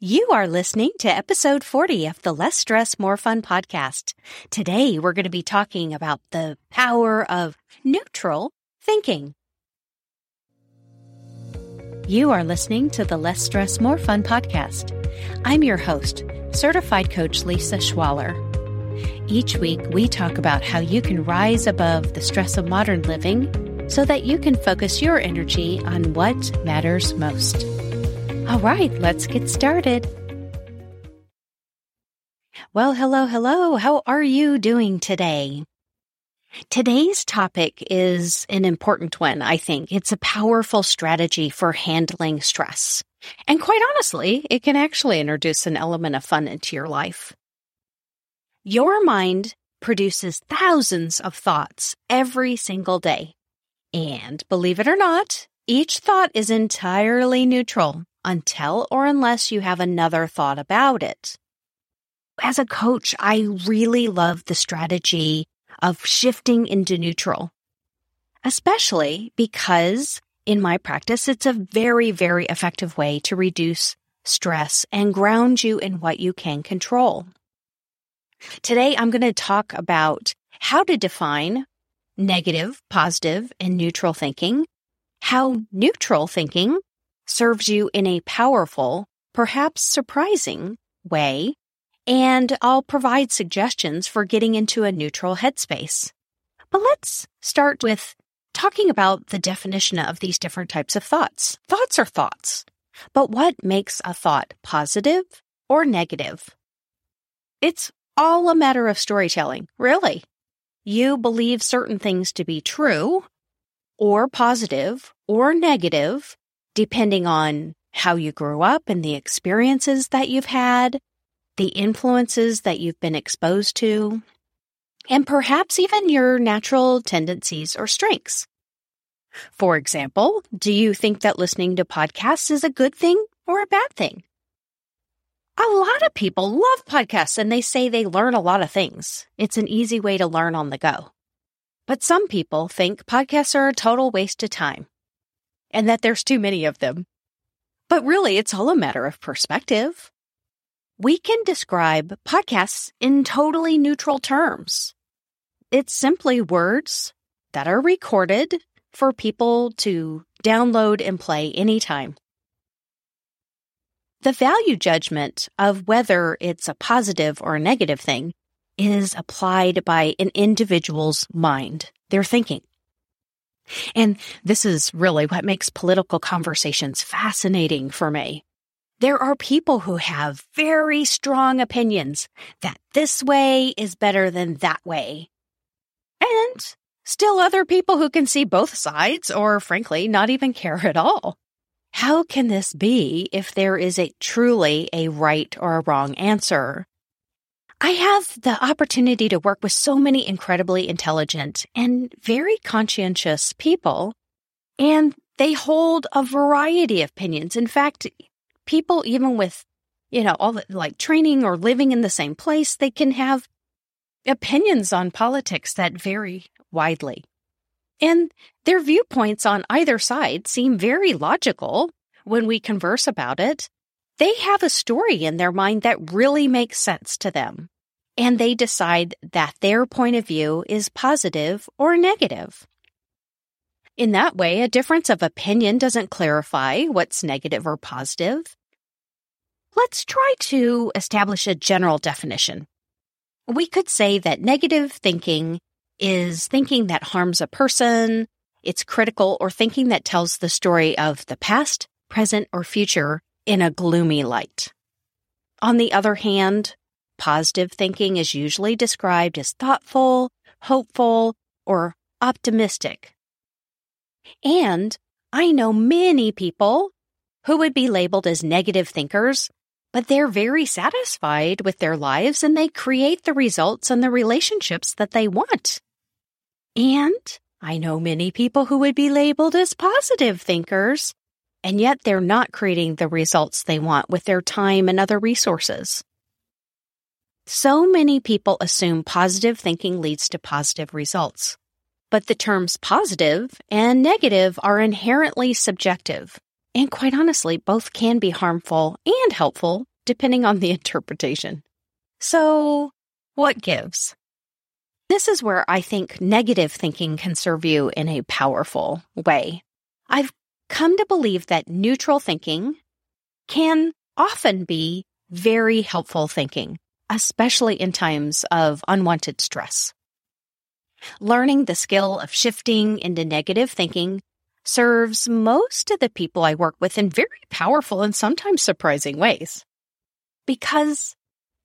You are listening to episode 40 of the Less Stress, More Fun podcast. Today, we're going to be talking about the power of neutral thinking. You are listening to the Less Stress, More Fun podcast. I'm your host, certified coach Lisa Schwaller. Each week, we talk about how you can rise above the stress of modern living so that you can focus your energy on what matters most. All right, let's get started. Well, hello, hello. How are you doing today? Today's topic is an important one, I think. It's a powerful strategy for handling stress. And quite honestly, it can actually introduce an element of fun into your life. Your mind produces thousands of thoughts every single day. And believe it or not, each thought is entirely neutral until or unless you have another thought about it. As a coach, I really love the strategy of shifting into neutral, especially because in my practice, it's a very, very effective way to reduce stress and ground you in what you can control. Today, I'm going to talk about how to define negative, positive, and neutral thinking, how neutral thinking serves you in a powerful, perhaps surprising way, and I'll provide suggestions for getting into a neutral headspace. But let's start with talking about the definition of these different types of thoughts. Thoughts are thoughts, but what makes a thought positive or negative? It's all a matter of storytelling, really. You believe certain things to be true, or positive, or negative, depending on how you grew up and the experiences that you've had, the influences that you've been exposed to, and perhaps even your natural tendencies or strengths. For example, do you think that listening to podcasts is a good thing or a bad thing? A lot of people love podcasts and they say they learn a lot of things. It's an easy way to learn on the go. But some people think podcasts are a total waste of time and that there's too many of them. But really, it's all a matter of perspective. We can describe podcasts in totally neutral terms. It's simply words that are recorded for people to download and play anytime. The value judgment of whether it's a positive or a negative thing is applied by an individual's mind, their thinking. And this is really what makes political conversations fascinating for me. There are people who have very strong opinions that this way is better than that way. And still other people who can see both sides or frankly not even care at all. How can this be if there is a truly a right or a wrong answer? I have the opportunity to work with so many incredibly intelligent and very conscientious people, and they hold a variety of opinions. In fact, people, even with, you know, all the, like training or living in the same place, they can have opinions on politics that vary widely. And their viewpoints on either side seem very logical when we converse about it they have a story in their mind that really makes sense to them. And they decide that their point of view is positive or negative. In that way, a difference of opinion doesn't clarify what's negative or positive. Let's try to establish a general definition. We could say that negative thinking is thinking that harms a person, it's critical, or thinking that tells the story of the past, present, or future in a gloomy light. On the other hand, positive thinking is usually described as thoughtful, hopeful, or optimistic. And I know many people who would be labeled as negative thinkers, but they're very satisfied with their lives and they create the results and the relationships that they want. And I know many people who would be labeled as positive thinkers, and yet they're not creating the results they want with their time and other resources. So many people assume positive thinking leads to positive results. But the terms positive and negative are inherently subjective, And quite honestly, both can be harmful and helpful depending on the interpretation. So, what gives? This is where I think negative thinking can serve you in a powerful way. I've come to believe that neutral thinking can often be very helpful thinking, especially in times of unwanted stress. Learning the skill of shifting into negative thinking serves most of the people I work with in very powerful and sometimes surprising ways. Because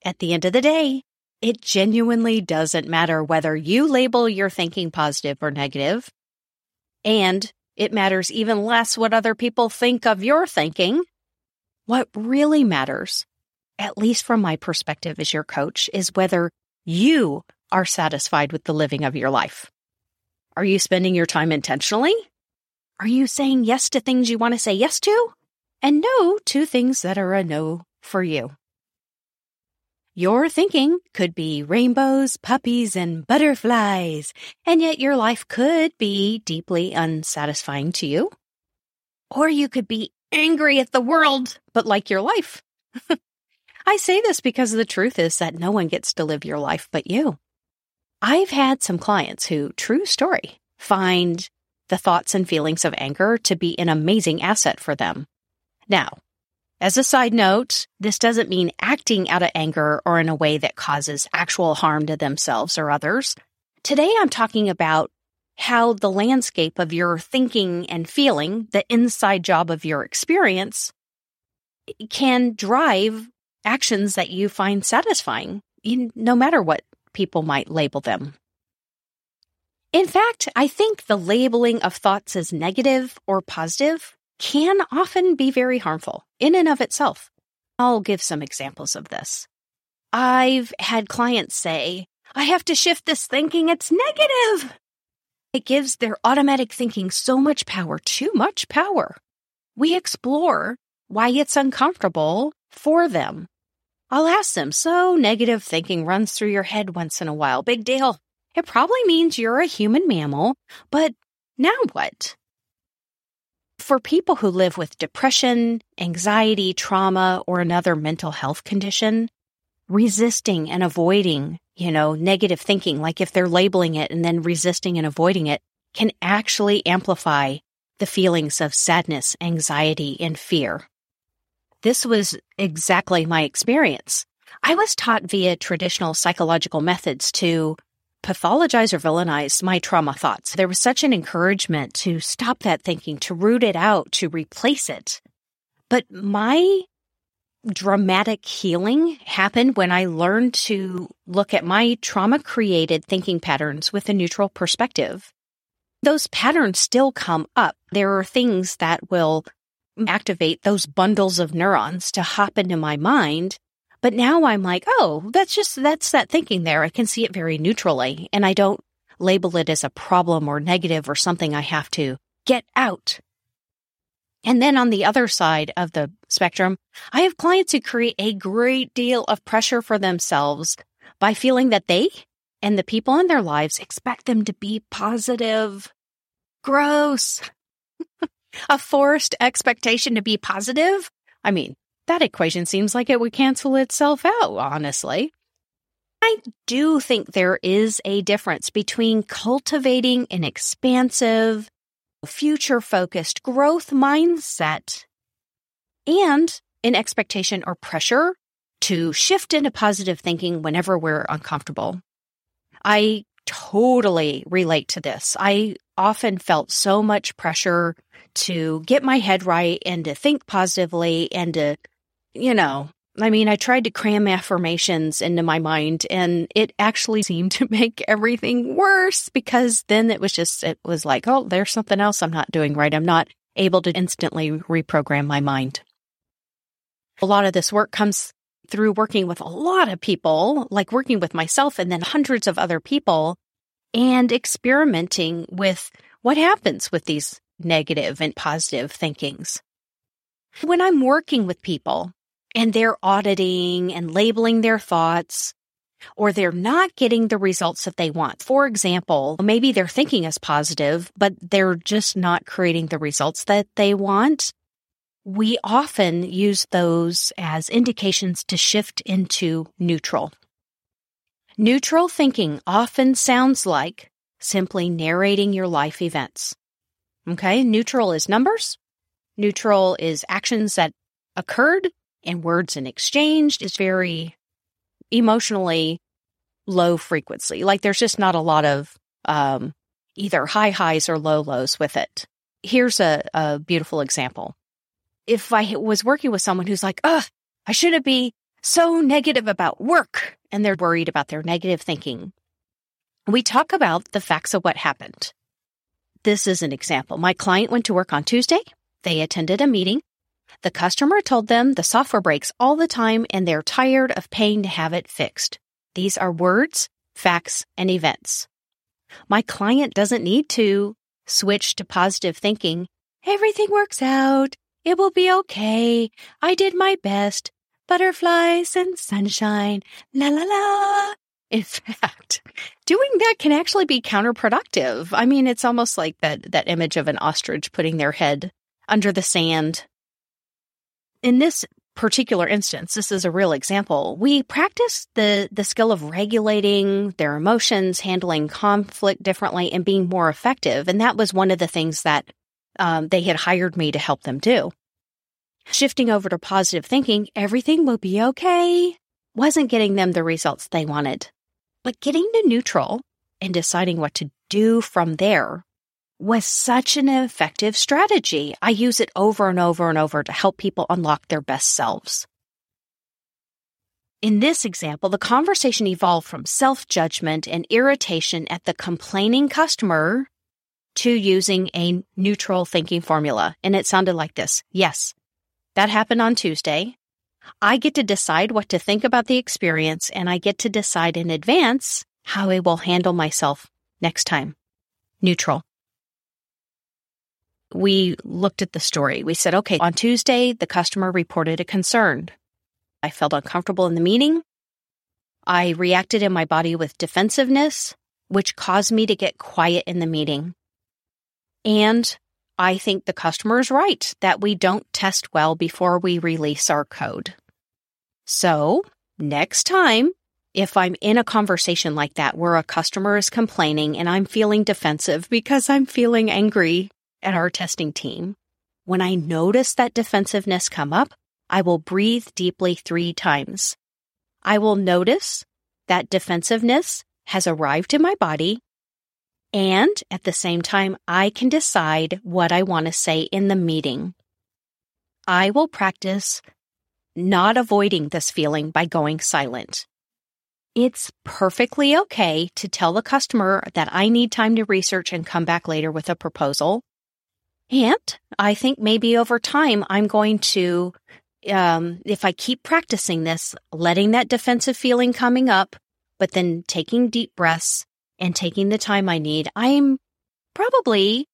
at the end of the day, it genuinely doesn't matter whether you label your thinking positive or negative, and it matters even less what other people think of your thinking. What really matters, at least from my perspective as your coach, is whether you are satisfied with the living of your life. Are you spending your time intentionally? Are you saying yes to things you want to say yes to? And no to things that are a no for you. Your thinking could be rainbows, puppies, and butterflies, and yet your life could be deeply unsatisfying to you. Or you could be angry at the world, but like your life. I say this because the truth is that no one gets to live your life but you. I've had some clients who, true story, find the thoughts and feelings of anger to be an amazing asset for them. Now, as a side note, this doesn't mean acting out of anger or in a way that causes actual harm to themselves or others. Today I'm talking about how the landscape of your thinking and feeling, the inside job of your experience, can drive actions that you find satisfying, no matter what people might label them. In fact, I think the labeling of thoughts as negative or positive can often be very harmful in and of itself. I'll give some examples of this. I've had clients say, I have to shift this thinking, it's negative. It gives their automatic thinking so much power, too much power. We explore why it's uncomfortable for them I'll ask them, so negative thinking runs through your head once in a while. Big deal. It probably means you're a human mammal, but now what? For people who live with depression, anxiety, trauma, or another mental health condition, resisting and avoiding, you know, negative thinking, like if they're labeling it and then resisting and avoiding it, can actually amplify the feelings of sadness, anxiety, and fear. This was exactly my experience. I was taught via traditional psychological methods to pathologize or villainize my trauma thoughts. There was such an encouragement to stop that thinking, to root it out, to replace it. But my dramatic healing happened when I learned to look at my trauma created thinking patterns with a neutral perspective. Those patterns still come up. There are things that will activate those bundles of neurons to hop into my mind. But now I'm like, oh, that's just, that's that thinking there. I can see it very neutrally and I don't label it as a problem or negative or something I have to get out. And then on the other side of the spectrum, I have clients who create a great deal of pressure for themselves by feeling that they and the people in their lives expect them to be positive. Gross. a forced expectation to be positive? I mean, that equation seems like it would cancel itself out, honestly. I do think there is a difference between cultivating an expansive, future focused growth mindset and an expectation or pressure to shift into positive thinking whenever we're uncomfortable. I totally relate to this. I often felt so much pressure to get my head right and to think positively and to, you know, I mean, I tried to cram affirmations into my mind and it actually seemed to make everything worse because then it was just, it was like, oh, there's something else I'm not doing right. I'm not able to instantly reprogram my mind. A lot of this work comes through working with a lot of people, like working with myself and then hundreds of other people and experimenting with what happens with these negative and positive thinkings. When I'm working with people and they're auditing and labeling their thoughts, or they're not getting the results that they want. For example, maybe they're thinking as positive, but they're just not creating the results that they want. we often use those as indications to shift into neutral. Neutral thinking often sounds like simply narrating your life events. Okay. Neutral is numbers. Neutral is actions that occurred and words and exchanged is very emotionally low frequency. Like there's just not a lot of, um, either high highs or low lows with it. Here's a, a beautiful example. If I was working with someone who's like, ugh, I shouldn't be so negative about work and they're worried about their negative thinking. We talk about the facts of what happened. This is an example. My client went to work on Tuesday. They attended a meeting. The customer told them the software breaks all the time and they're tired of paying to have it fixed. These are words, facts, and events. My client doesn't need to switch to positive thinking. Everything works out. It will be okay. I did my best. Butterflies and sunshine. La la la. In fact, doing that can actually be counterproductive. I mean, it's almost like that, that image of an ostrich putting their head under the sand. In this particular instance, this is a real example. We practice the, the skill of regulating their emotions, handling conflict differently, and being more effective. And that was one of the things that um, they had hired me to help them do. Shifting over to positive thinking, everything will be okay, wasn't getting them the results they wanted. But getting to neutral and deciding what to do from there was such an effective strategy. I use it over and over and over to help people unlock their best selves. In this example, the conversation evolved from self judgment and irritation at the complaining customer to using a neutral thinking formula. And it sounded like this Yes, that happened on Tuesday. I get to decide what to think about the experience, and I get to decide in advance how I will handle myself next time. Neutral we looked at the story. We said, okay, on Tuesday, the customer reported a concern. I felt uncomfortable in the meeting. I reacted in my body with defensiveness, which caused me to get quiet in the meeting. And I think the customer is right that we don't test well before we release our code. So next time, if I'm in a conversation like that where a customer is complaining and I'm feeling defensive because I'm feeling angry at our testing team, when I notice that defensiveness come up, I will breathe deeply three times. I will notice that defensiveness has arrived in my body. And at the same time, I can decide what I want to say in the meeting. I will practice not avoiding this feeling by going silent. It's perfectly okay to tell the customer that I need time to research and come back later with a proposal. And I think maybe over time, I'm going to, um, if I keep practicing this, letting that defensive feeling coming up, but then taking deep breaths and taking the time I need, I'm probably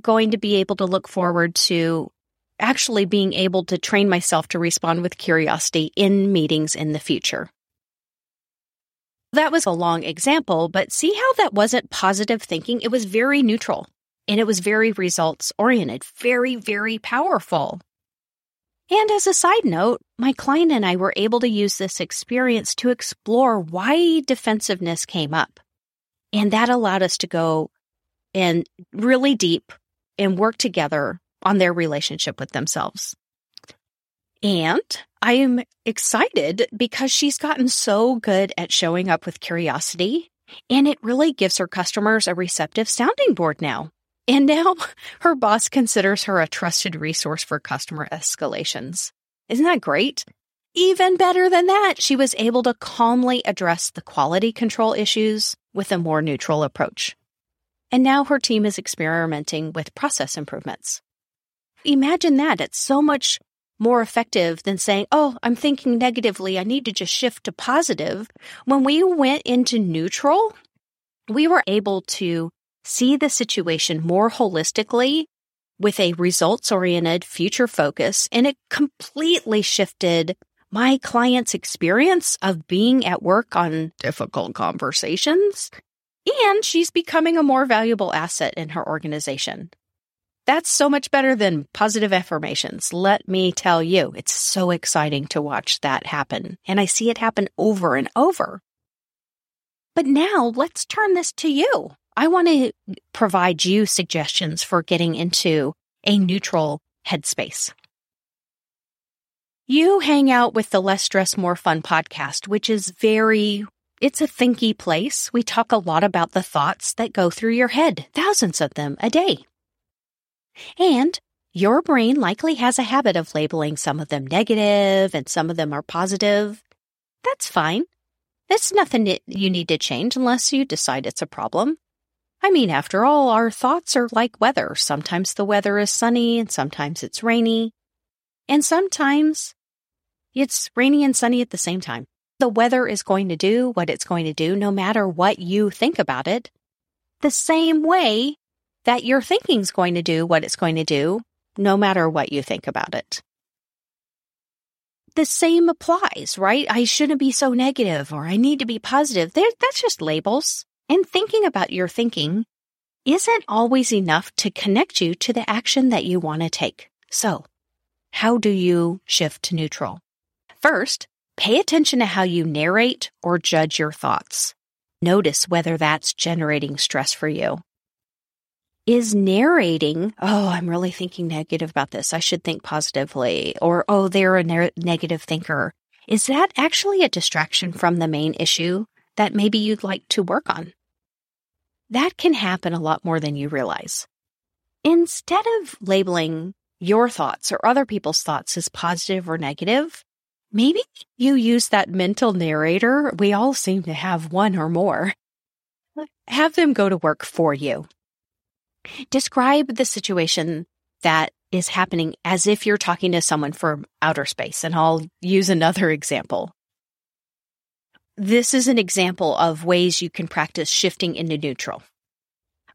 going to be able to look forward to actually being able to train myself to respond with curiosity in meetings in the future. That was a long example, but see how that wasn't positive thinking? It was very neutral. And it was very results oriented, very, very powerful. And as a side note, my client and I were able to use this experience to explore why defensiveness came up. And that allowed us to go and really deep and work together on their relationship with themselves. And I am excited because she's gotten so good at showing up with curiosity, and it really gives her customers a receptive sounding board now. And now her boss considers her a trusted resource for customer escalations. Isn't that great? Even better than that, she was able to calmly address the quality control issues with a more neutral approach. And now her team is experimenting with process improvements. Imagine that. It's so much more effective than saying, Oh, I'm thinking negatively. I need to just shift to positive. When we went into neutral, we were able to see the situation more holistically with a results oriented future focus. And it completely shifted my client's experience of being at work on difficult conversations. And she's becoming a more valuable asset in her organization. That's so much better than positive affirmations. Let me tell you, it's so exciting to watch that happen. And I see it happen over and over. But now let's turn this to you. I want to provide you suggestions for getting into a neutral headspace. You hang out with the Less Stress, More Fun podcast, which is very, it's a thinky place. We talk a lot about the thoughts that go through your head, thousands of them a day. And your brain likely has a habit of labeling some of them negative and some of them are positive. That's fine. That's nothing you need to change unless you decide it's a problem. I mean, after all, our thoughts are like weather. Sometimes the weather is sunny and sometimes it's rainy. And sometimes it's rainy and sunny at the same time. The weather is going to do what it's going to do no matter what you think about it. The same way that your thinking's going to do what it's going to do no matter what you think about it. The same applies, right? I shouldn't be so negative or I need to be positive. that's just labels. And thinking about your thinking isn't always enough to connect you to the action that you want to take. So how do you shift to neutral? First, pay attention to how you narrate or judge your thoughts. Notice whether that's generating stress for you is narrating, oh, I'm really thinking negative about this. I should think positively. Or, oh, they're a ne- negative thinker. Is that actually a distraction from the main issue that maybe you'd like to work on? That can happen a lot more than you realize. Instead of labeling your thoughts or other people's thoughts as positive or negative, maybe you use that mental narrator. We all seem to have one or more. Have them go to work for you. Describe the situation that is happening as if you're talking to someone from outer space. And I'll use another example. This is an example of ways you can practice shifting into neutral.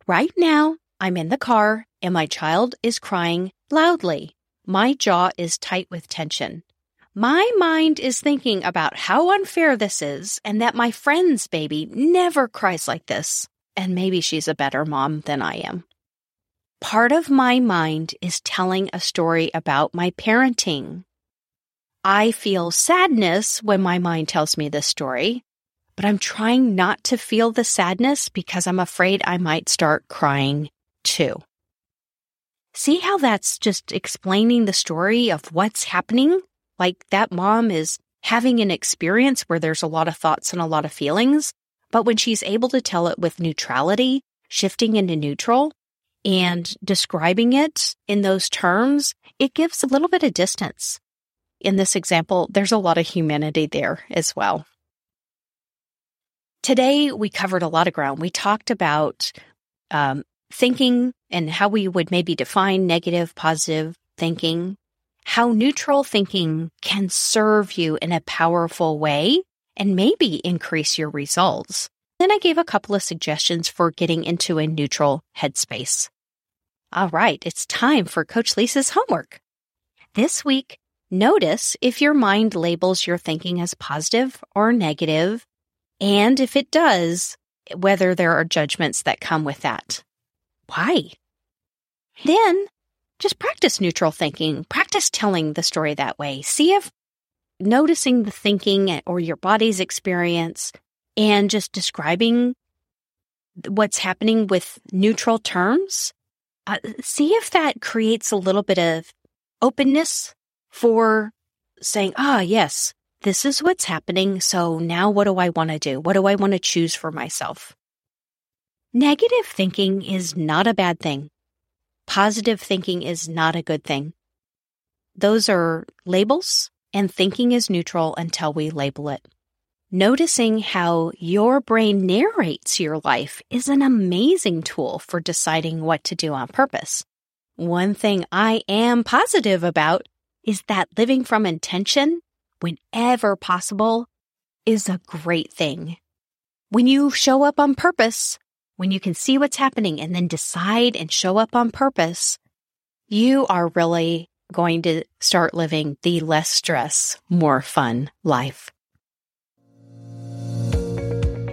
Right now, I'm in the car and my child is crying loudly. My jaw is tight with tension. My mind is thinking about how unfair this is and that my friend's baby never cries like this. And maybe she's a better mom than I am. Part of my mind is telling a story about my parenting. I feel sadness when my mind tells me this story, but I'm trying not to feel the sadness because I'm afraid I might start crying too. See how that's just explaining the story of what's happening? Like that mom is having an experience where there's a lot of thoughts and a lot of feelings, but when she's able to tell it with neutrality, shifting into neutral, and describing it in those terms, it gives a little bit of distance. In this example, there's a lot of humanity there as well. Today, we covered a lot of ground. We talked about um, thinking and how we would maybe define negative, positive thinking, how neutral thinking can serve you in a powerful way and maybe increase your results. Then I gave a couple of suggestions for getting into a neutral headspace. All right, it's time for Coach Lisa's homework. This week, notice if your mind labels your thinking as positive or negative, and if it does, whether there are judgments that come with that. Why? Then just practice neutral thinking. Practice telling the story that way. See if noticing the thinking or your body's experience and just describing what's happening with neutral terms, uh, see if that creates a little bit of openness for saying, ah, yes, this is what's happening. So now what do I want to do? What do I want to choose for myself? Negative thinking is not a bad thing. Positive thinking is not a good thing. Those are labels and thinking is neutral until we label it. Noticing how your brain narrates your life is an amazing tool for deciding what to do on purpose. One thing I am positive about is that living from intention, whenever possible, is a great thing. When you show up on purpose, when you can see what's happening and then decide and show up on purpose, you are really going to start living the less stress, more fun life.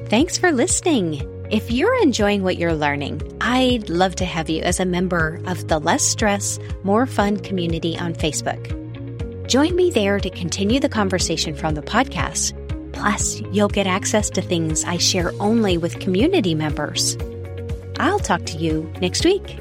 Thanks for listening. If you're enjoying what you're learning, I'd love to have you as a member of the Less Stress, More Fun community on Facebook. Join me there to continue the conversation from the podcast. Plus, you'll get access to things I share only with community members. I'll talk to you next week.